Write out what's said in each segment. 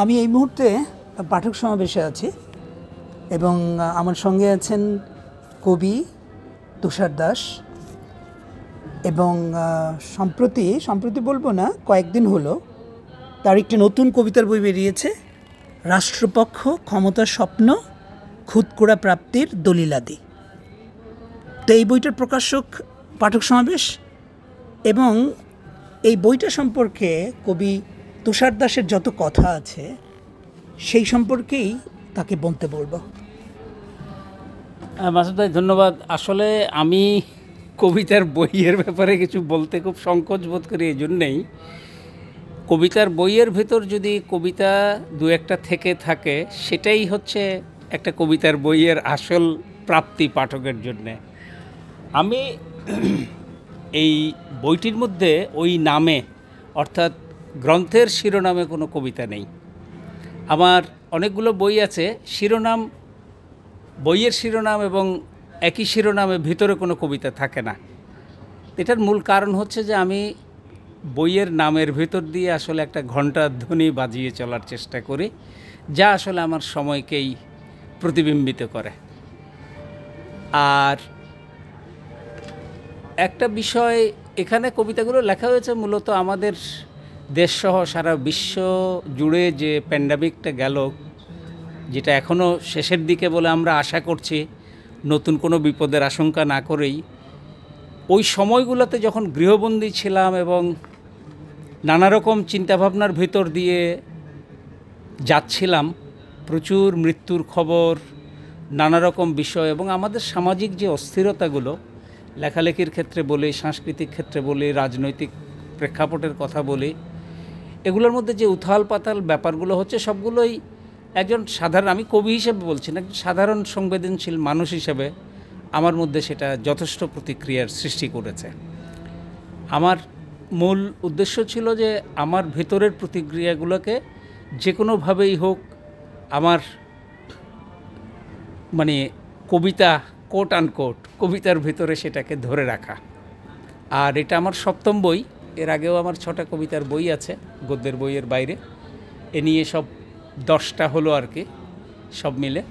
আমি এই মুহূর্তে পাঠক সমাবেশে আছি এবং আমার সঙ্গে আছেন কবি তুষার দাস এবং সম্প্রতি সম্প্রতি বলব না, কয়েকদিন হলো তার একটি নতুন কবিতার বই বেরিয়েছে, রাষ্ট্রপক্ষ ক্ষমতার স্বপ্ন খুদকোড়া প্রাপ্তির দলিলাদি। তো এই বইটার প্রকাশক পাঠক সমাবেশ এবং এই বইটা সম্পর্কে কবি তুষার দাসের যত কথা আছে সেই সম্পর্কেই তাকে বলতে বলব। আহ, মাসুদ ভাই ধন্যবাদ। আসলে আমি কবিতার বইয়ের ব্যাপারে কিছু বলতে খুব সংকোচ বোধ করি এই জন্যেই। কবিতার বইয়ের ভেতর যদি কবিতা দু একটা থেকে থাকে সেটাই হচ্ছে একটা কবিতার বইয়ের আসল প্রাপ্তি পাঠকের জন্যে। আমি এই বইটির মধ্যে ওই নামে অর্থাৎ গ্রন্থের শিরোনামে কোনো কবিতা নেই। আমার অনেকগুলো বই আছে, শিরোনাম, বইয়ের শিরোনাম এবং একই শিরোনামে ভিতরে কোনো কবিতা থাকে না। এটার মূল কারণ হচ্ছে যে আমি বইয়ের নামের ভেতর দিয়ে আসলে একটা ঘণ্টার ধ্বনি বাজিয়ে চলার চেষ্টা করি, যা আসলে আমার সময়কেই প্রতিবিম্বিত করে। আর একটা বিষয়, এখানে কবিতাগুলো লেখা হয়েছে মূলত আমাদের দেশসহ সারা বিশ্ব জুড়ে যে প্যান্ডামিকটা গেল, যেটা এখনও শেষের দিকে বলে আমরা আশা করছি, নতুন কোনো বিপদের আশঙ্কা না করেই, ওই সময়গুলোতে যখন গৃহবন্দী ছিলাম এবং নানা রকম চিন্তাভাবনার ভিতর দিয়ে যাচ্ছিলাম, প্রচুর মৃত্যুর খবর নানা রকম বিষয় এবং আমাদের সামাজিক যে অস্থিরতাগুলো, লেখালেখির ক্ষেত্রে বলি, সাংস্কৃতিক ক্ষেত্রে বলি, রাজনৈতিক প্রেক্ষাপটের কথা বলি এগুলোর মধ্যে যে উথাল পাতাল ব্যাপারগুলো হচ্ছে সবগুলোই একজন সাধারণ, আমি কবি হিসেবে বলছি না সাধারণ সংবেদনশীল মানুষ হিসেবে আমার মধ্যে সেটা যথেষ্ট প্রতিক্রিয়ার সৃষ্টি করেছে। আমার মূল উদ্দেশ্য ছিল যে আমার ভেতরের প্রতিক্রিয়াগুলোকে যে কোনোভাবেই হোক আমার মানে কবিতা কোট আনকোট কবিতার ভেতরে সেটাকে ধরে রাখা। আর এটা আমার সপ্তম বই। এর আগেও আমার ছটা কবিতার বই আছে, গদ্যের বইয়ের বাইরে। এ নিয়ে সব দশটা হলো আর কি, সব মিলে।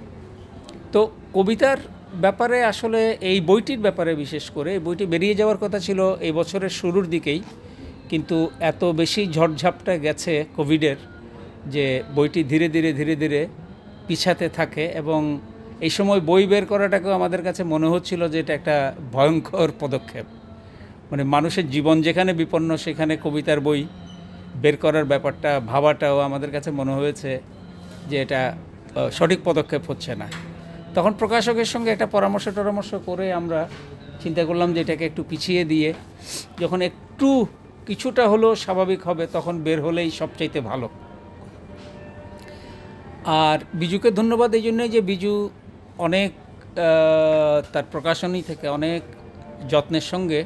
তো কবিতার ব্যাপারে আসলে এই বইটির ব্যাপারে বিশেষ করে, এই বইটি বেরিয়ে যাওয়ার কথা ছিল এই বছরের শুরুর দিকেই, কিন্তু এত বেশি ঝড়ঝাপটা গেছে কোভিডের যে বইটি ধীরে ধীরে ধীরে ধীরে পিছাতে থাকে এবং এই সময় বই বের করাটাকেও আমাদের কাছে মনে হচ্ছিল যে এটা একটা ভয়ঙ্কর পদক্ষেপ। মানে মানুষের জীবন যেখানে বিপন্ন, সেখানে কবিতার বই বের করার ব্যাপারটা, ভাবাটাও আমাদের কাছে মনে হয়েছে যে এটা সঠিক পদক্ষেপ হচ্ছে না। তখন প্রকাশকের সঙ্গে একটা পরামর্শ টরামর্শ করে আমরা চিন্তা করলাম যে এটাকে একটু পিছিয়ে দিয়ে, যখন একটু কিছুটা হলেও স্বাভাবিক হবে, তখন বের হলেই সবচাইতে ভালো। আর বিজুকে ধন্যবাদ এই জন্যই যে বিজু অনেক তার প্রকাশনী থেকে অনেক যত্নের সঙ্গে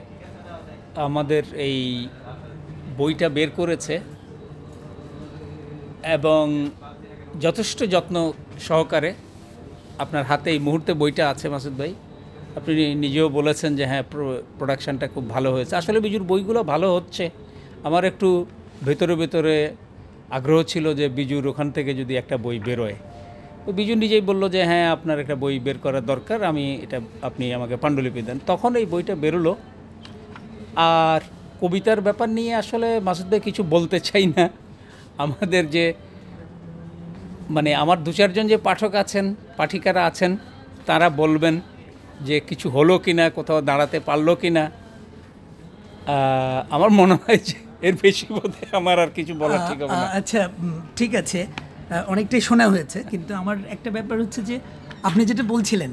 আমাদের এই বইটা বের করেছে এবং যথেষ্ট যত্ন সহকারে আপনার হাতে এই মুহূর্তে বইটা আছে, মাসুদ ভাই। আপনি নিজেও বলেছেন যে হ্যাঁ প্রোডাকশানটা খুব ভালো হয়েছে। আসলে বিজুর বইগুলো ভালো হচ্ছে। আমার একটু ভেতরে ভেতরে আগ্রহ ছিল যে বিজুর ওখান থেকে যদি একটা বই বেরোয়। তো বিজু নিজেই বলল যে হ্যাঁ আপনার একটা বই বের করা দরকার, আমি এটা আপনি আমাকে পাণ্ডুলিপি দেন। তখন এই বইটা বেরোলো। আর কবিতার ব্যাপার নিয়ে আসলে মাসুদ ভাই কিছু বলতে চাই না। আমাদের যে মানে আমার দু চারজন যে পাঠক আছেন, পাঠিকারা আছেন, তারা বলবেন যে কিছু হলো কি না কোথাও দাঁড়াতে পারল কি না আমার মনে হয় যে এর বেশি বোধে আমার আর কিছু বলা ঠিক হবে না। আচ্ছা ঠিক আছে। অনেকটাই শোনা হয়েছে, কিন্তু আমার একটা ব্যাপার হচ্ছে যে, আপনি যেটা বলছিলেন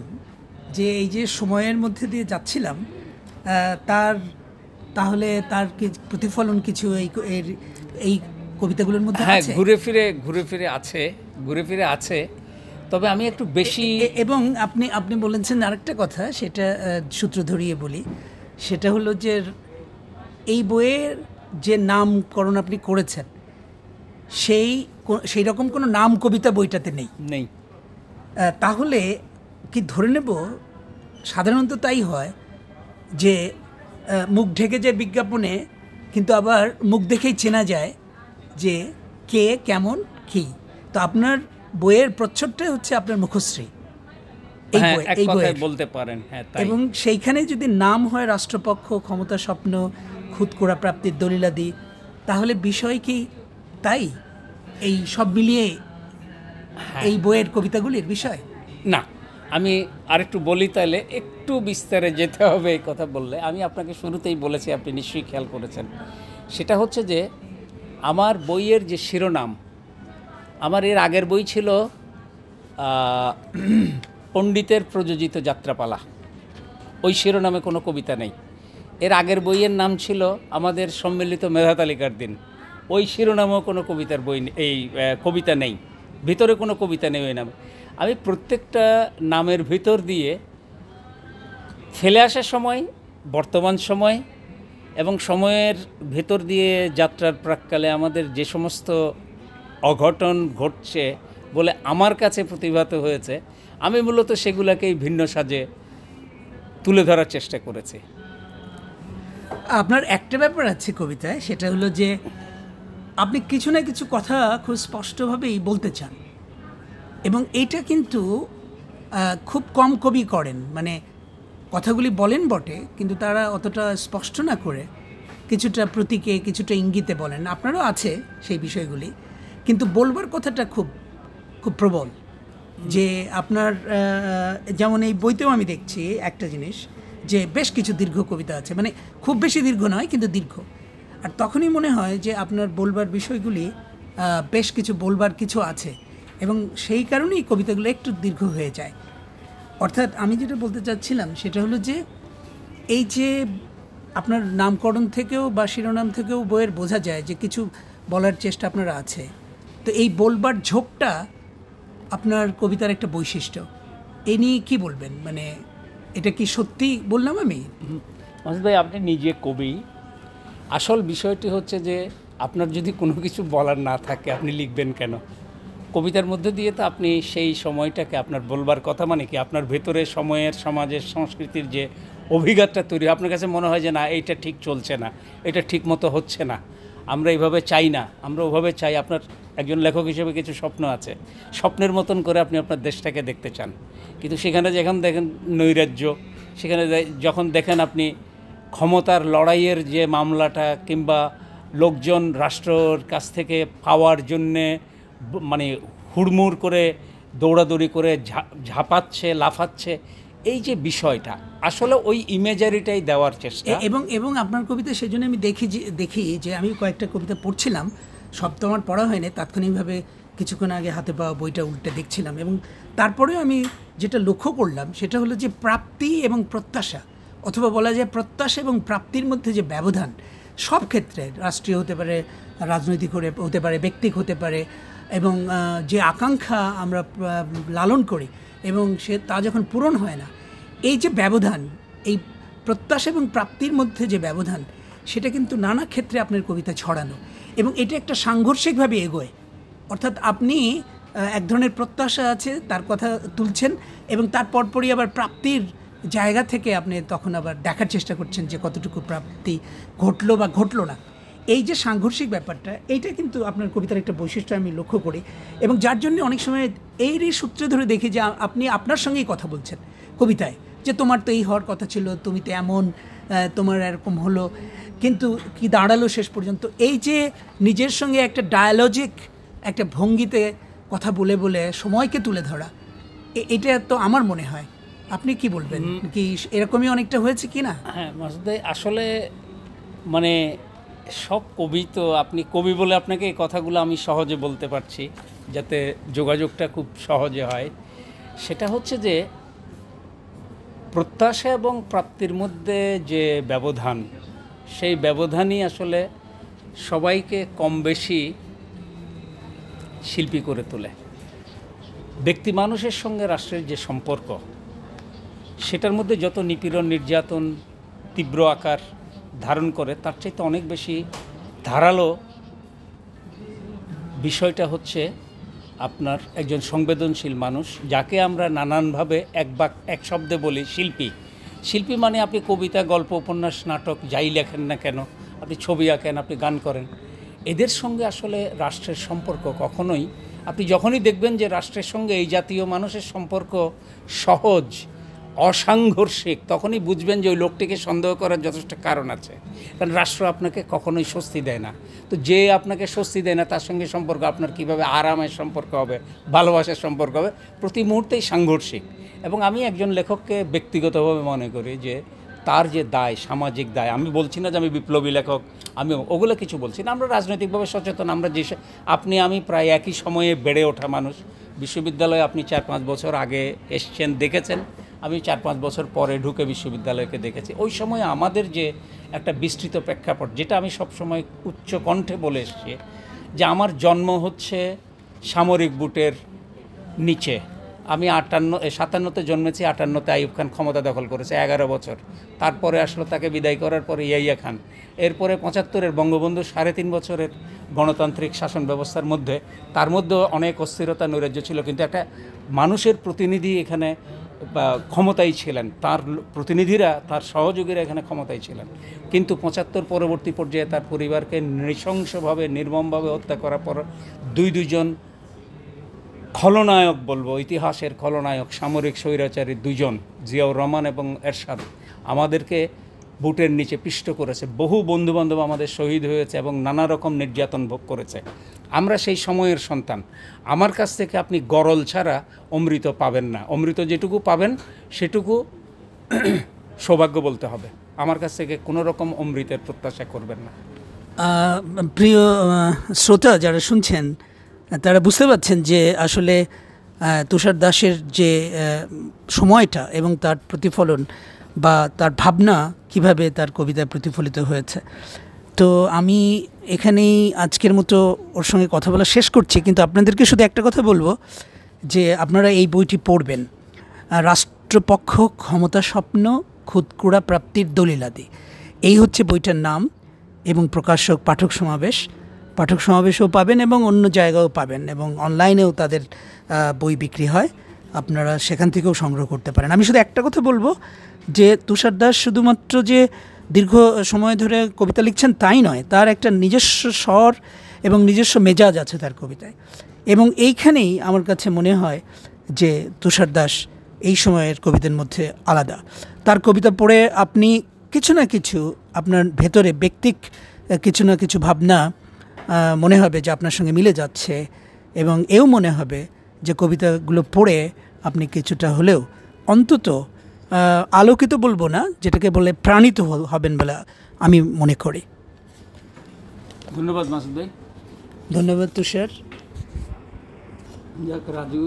যে এই যে সময়ের মধ্যে দিয়ে যাচ্ছিলাম তার তাহলে তার কি প্রতিফলন কিছু এই এর এই কবিতাগুলোর মধ্যে হ্যাঁ ঘুরে ফিরে ঘুরে ফিরে আছে ঘুরে ফিরে আছে। তবে আমি একটু বেশি এবং আপনি আপনি বলেছেন আরেকটা কথা সেটা সূত্র ধরিয়ে বলি। সেটা হলো যে এই বইয়ের যে নামকরণ আপনি করেছেন সেই সেই রকম কোনো নাম কবিতা বইটাতে নেই। নেই। তাহলে কি ধরে নেব সাধারণত তাই হয় যে মুখ ঢেকে যে বিজ্ঞাপনে কিন্তু আবার মুখ দেখেই চেনা যায় যে কে কেমন কি। তো আপনার বইয়ের প্রচ্ছদটাই হচ্ছে আপনার মুখশ্রী। এই হ্যাঁ বই বলতে পারেন হ্যাঁ এবং সেইখানে যদি নাম হয় রাষ্ট্রপক্ষ ক্ষমতা স্বপ্ন খুদকোড়া প্রাপ্তির দলিলাদি তাহলে বিষয় কি তাই? এই সব মিলিয়ে হ্যাঁ। এই বইয়ের কবিতাগুলির বিষয়? না আমি আরেকটু বলি তাহলে, একটু বিস্তারে যেতে হবে এই কথা বললে। আমি আপনাকে শুরুতেই বলেছি, আপনি নিশ্চয়ই খেয়াল করেছেন। সেটা হচ্ছে যে, আমার বইয়ের যে শিরোনাম, আমার এর আগের বই ছিল পণ্ডিতের প্রযোজিত যাত্রাপালা। ওই শিরোনামে কোনো কবিতা নেই। এর আগের বইয়ের নাম ছিল আমাদের সম্মিলিত মেধা তালিকার দিন। ওই শিরোনামেও কোনো কবিতার বই, এই কবিতা নেই। ভিতরে কোনো কবিতা নেই ওই নামে। আমি প্রত্যেকটা নামের ভিতর দিয়ে ফেলে আসার সময়, বর্তমান সময় এবং সময়ের ভেতর দিয়ে যাত্রার প্রাককালে আমাদের যে সমস্ত অঘটন ঘটছে বলে আমার কাছে প্রতিভাত হয়েছে, আমি মূলত সেগুলোকেই ভিন্ন সাজে তুলে ধরার চেষ্টা করেছি। আপনার একটা ব্যাপার আছে কবিতায়, সেটা হলো যে আপনি কিছু না কিছু কথা খুব স্পষ্টভাবেই বলতে চান। এবং এইটা কিন্তু খুব কম কবি করেন। মানে কথাগুলি বলেন বটে, কিন্তু তারা অতটা স্পষ্ট না করে। কিছুটা প্রতীকে, কিছুটা ইঙ্গিতে বলেন। আপনারও আছে সেই বিষয়গুলি। কিন্তু বলবার কথাটা খুব খুব প্রবল। যে আপনার যেমন এই বইতেও আমি দেখছি একটা জিনিস, যে বেশ কিছু দীর্ঘ কবিতা আছে। মানে খুব বেশি দীর্ঘ নয়, কিন্তু দীর্ঘ। আর তখনই মনে হয় যে আপনার বলবার বিষয়গুলি বেশ কিছু বলবার কিছু আছে। এবং সেই কারণেই কবিতাগুলো একটু দীর্ঘ হয়ে যায়। অর্থাৎ আমি যেটা বলতে চাচ্ছিলাম সেটা হলো যে, এই যে আপনার নামকরণ থেকেও বা শিরোনাম থেকেও বইয়ের বোঝা যায় যে কিছু বলার চেষ্টা আপনার আছে। তো এই বলবার ঝোঁকটা আপনার কবিতার একটা বৈশিষ্ট্য। এ নিয়ে কী বলবেন? মানে এটা কি সত্যি বললাম আমি? মহাজ ভাই, আপনি নিজে কবি। আসল বিষয়টি হচ্ছে যে, আপনার যদি কোনো কিছু বলার না থাকে, আপনি লিখবেন কেন? কবিতার মধ্যে দিয়ে তো আপনি সেই সময়টাকে আপনার বলবার কথা মানে কি? আপনার ভেতরে সময়ের, সমাজের, সংস্কৃতির যে অভিজ্ঞতা তৈরি আপনার কাছে মনে হয় যে না, এইটা ঠিক চলছে না, এটা ঠিক মতো হচ্ছে না। আমরা এইভাবে চাই না, আমরা ওভাবে চাই। আপনার একজন লেখক হিসেবে কিছু স্বপ্ন আছে, স্বপ্নের মতন করে আপনি আপনার দেশটাকে দেখতে চান। কিন্তু সেখানে যখন দেখেন নৈরাজ্য, সেখানে যখন দেখেন আপনি ক্ষমতার লড়াইয়ের যে মামলাটা কিংবা লোকজন রাষ্ট্রর কাছ থেকে পাওয়ার জন্যে মানে হুড়মুড় করে, দৌড়াদৌড়ি করে ঝাঁপাচ্ছে, লাফাচ্ছে, এই যে বিষয়টা, আসলে ওই ইমেজারিটাই দেওয়ার চেষ্টা। এবং এবং আপনার কবিতা সেজন্য আমি দেখি দেখি যে আমি কয়েকটা কবিতা পড়ছিলাম, সব তো আমার পড়া হয়নি, তাৎক্ষণিকভাবে কিছুক্ষণ আগে হাতে পাওয়া বইটা উল্টে দেখছিলাম এবং তারপরেও আমি যেটা লক্ষ্য করলাম, সেটা হলো যে প্রাপ্তি এবং প্রত্যাশা, অথবা বলা যায় প্রত্যাশা এবং প্রাপ্তির মধ্যে যে ব্যবধান, সব ক্ষেত্রে রাষ্ট্রীয় হতে পারে, রাজনৈতিক হতে পারে, ব্যক্তিক হতে পারে এবং যে আকাঙ্ক্ষা আমরা লালন করি এবং সে তা যখন পূরণ হয় না, এই যে ব্যবধান, এই প্রত্যাশা এবং প্রাপ্তির মধ্যে যে ব্যবধান, সেটা কিন্তু নানা ক্ষেত্রে আপনার কবিতা ছড়ানো এবং এটা একটা সাংঘর্ষিকভাবে এগোয়। অর্থাৎ আপনি এক ধরনের প্রত্যাশা আছে, তার কথা তুলছেন এবং তার পরপরই আবার প্রাপ্তির জায়গা থেকে আপনি তখন আবার দেখার চেষ্টা করছেন যে কতটুকু প্রাপ্তি ঘটলো বা ঘটলো না। এই যে সাংঘর্ষিক ব্যাপারটা এইটা কিন্তু আপনার কবিতার একটা বৈশিষ্ট্য আমি লক্ষ্য করি। এবং যার জন্য অনেক সময় এরই সূত্রে ধরে দেখি যে আপনি আপনার সঙ্গেই কথা বলছেন কবিতায় যে তোমার তো এই হওয়ার কথা ছিল তুমি তো এমন তোমার এরকম হলো। কিন্তু কি দাঁড়াল শেষ পর্যন্ত? এই যে নিজের সঙ্গে একটা ডায়ালজিক একটা ভঙ্গিতে কথা বলে বলে সময়কে তুলে ধরা এটা তো আমার মনে হয়। আপনি কি বলবেন? কি এরকমই অনেকটা হয়েছে কি না হ্যাঁ আসলে মানে সব কবি তো আপনি কবি বলে আপনাকে এই কথাগুলো আমি সহজে বলতে পারছি, যাতে যোগাযোগটা খুব সহজে হয়। সেটা হচ্ছে যে, প্রত্যাশা এবং প্রাপ্তির মধ্যে যে ব্যবধান, সেই ব্যবধানই আসলে সবাইকে কম বেশি শিল্পী করে তোলে। ব্যক্তি মানুষের সঙ্গে রাষ্ট্রের যে সম্পর্ক, সেটার মধ্যে যত নিপীড়ন, নির্যাতন, তীব্র আকার ধারণ করে, তার চাইতে অনেক বেশি ধারালো বিষয়টা হচ্ছে আপনার একজন সংবেদনশীল মানুষ, যাকে আমরা নানানভাবে এক বাক, এক শব্দে বলি শিল্পী। শিল্পী মানে আপনি কবিতা, গল্প, উপন্যাস, নাটক যাই লেখেন না কেন, আপনি ছবি আঁকেন, আপনি গান করেন। এদের সঙ্গে আসলে রাষ্ট্রের সম্পর্ক কখনোই, আপনি যখনই দেখবেন যে রাষ্ট্রের সঙ্গে এই জাতীয় মানুষের সম্পর্ক সহজ অসাংঘর্ষিক, তখনই বুঝবেন যে ওই লোকটিকে সন্দেহ করার যথেষ্ট কারণ আছে। কারণ রাষ্ট্র আপনাকে কখনোই স্বস্তি দেয় না। তো যে আপনাকে স্বস্তি দেয় না, তার সঙ্গে সম্পর্ক আপনার কীভাবে আরামের সম্পর্ক হবে, ভালোবাসার সম্পর্ক হবে, প্রতি মুহূর্তেই সাংঘর্ষিক। এবং আমি একজন লেখককে ব্যক্তিগতভাবে মনে করি যে তার যে দায়, সামাজিক দায়, আমি বলছি না যে আমি বিপ্লবী লেখক, আমি ওগুলো কিছু বলছি না। আমরা রাজনৈতিকভাবে সচেতন, আমরা যে আপনি, আমি প্রায় একই সময়ে বেড়ে ওঠা মানুষ। বিশ্ববিদ্যালয়ে আপনি চার পাঁচ বছর আগে এসছেন, দেখেছেন। আমি চার পাঁচ বছর পরে ঢুকে বিশ্ববিদ্যালয়কে দেখেছি। ওই সময় আমাদের যে একটা বিস্তৃত প্রেক্ষাপট, যেটা আমি সবসময় উচ্চ কণ্ঠে বলে এসেছি, যে আমার জন্ম হচ্ছে সামরিক বুটের নিচে। আমি আটান্ন সাতান্নতে জন্মেছি, আটান্নতে আইয়ুব খান ক্ষমতা দখল করেছে, এগারো বছর। তারপরে আসলো তাকে বিদায় করার পরে ইয়াইয়া খান। এরপরে পঁচাত্তরের বঙ্গবন্ধু সাড়ে তিন বছরের গণতান্ত্রিক শাসন ব্যবস্থার মধ্যে, তার মধ্যেও অনেক অস্থিরতা নৈরাজ্য ছিল, কিন্তু একটা মানুষের প্রতিনিধি এখানে ক্ষমতায় ছিলেন, তার প্রতিনিধিরা, তার সহযোগীরা এখানে ক্ষমতায় ছিলেন। কিন্তু পঁচাত্তর পরবর্তী পর্যায়ে তার পরিবারকে নৃশংসভাবে, নির্মমভাবে হত্যা করার পর দুই দুজন খলনায়ক বলব, ইতিহাসের খলনায়ক, সামরিক স্বৈরাচারী দুজন জিয়াউর রহমান এবং এরশাদ। আমাদেরকে বুটের নিচে পিষ্ট করেছে। বহু বন্ধুবান্ধব আমাদের শহীদ হয়েছে এবং নানা রকম নির্যাতন ভোগ করেছে। আমরা সেই সময়ের সন্তান। আমার কাছ থেকে আপনি গরল ছাড়া অমৃত পাবেন না। অমৃত যেটুকু পাবেন, সেটুকু সৌভাগ্য বলতে হবে। আমার কাছ থেকে কোনো রকম অমৃতের প্রত্যাশা করবেন না। প্রিয় শ্রোতা যারা শুনছেন, তারা বুঝতে পারছেন যে আসলে তুষার দাসের যে সময়টা এবং তার প্রতিফলন বা তার ভাবনা কীভাবে তার কবিতায় প্রতিফলিত হয়েছে। তো আমি এখানেই আজকের মতো ওর সঙ্গে কথা বলা শেষ করছি, কিন্তু আপনাদেরকে শুধু একটা কথা বলব যে আপনারা এই বইটি পড়বেন। রাষ্ট্রপক্ষ ক্ষমতা স্বপ্ন খুদকুড়া প্রাপ্তির দলিলাদি। এই হচ্ছে বইটার নাম এবং প্রকাশক পাঠক সমাবেশ। পাঠক সমাবেশও পাবেন এবং অন্য জায়গাও পাবেন এবং অনলাইনেও তাদের বই বিক্রি হয়। আপনারা সেখান থেকেও সংগ্রহ করতে পারেন। আমি শুধু একটা কথা বলব যে তুষার দাস শুধুমাত্র যে দীর্ঘ সময় ধরে কবিতা লিখছেন তাই নয়, তার একটা নিজস্ব স্বর এবং নিজস্ব মেজাজ আছে তার কবিতায়। এবং এইখানেই আমার কাছে মনে হয় যে তুষার দাস এই সময়ের কবিতার মধ্যে আলাদা। তার কবিতা পড়ে আপনি কিছু না কিছু আপনার ভেতরে ব্যক্তিক কিছু না কিছু ভাবনা মনে হবে যে আপনার সঙ্গে মিলে যাচ্ছে এবং এও মনে হবে যে কবিতাগুলো পড়ে আপনি কিছুটা হলেও অন্তত আলোকিত বলব না যেটাকে বলে প্রাণিত হবেন বলে আমি মনে করি। ধন্যবাদ মাসুদ ভাই। ধন্যবাদ তুষার। যাক রাজু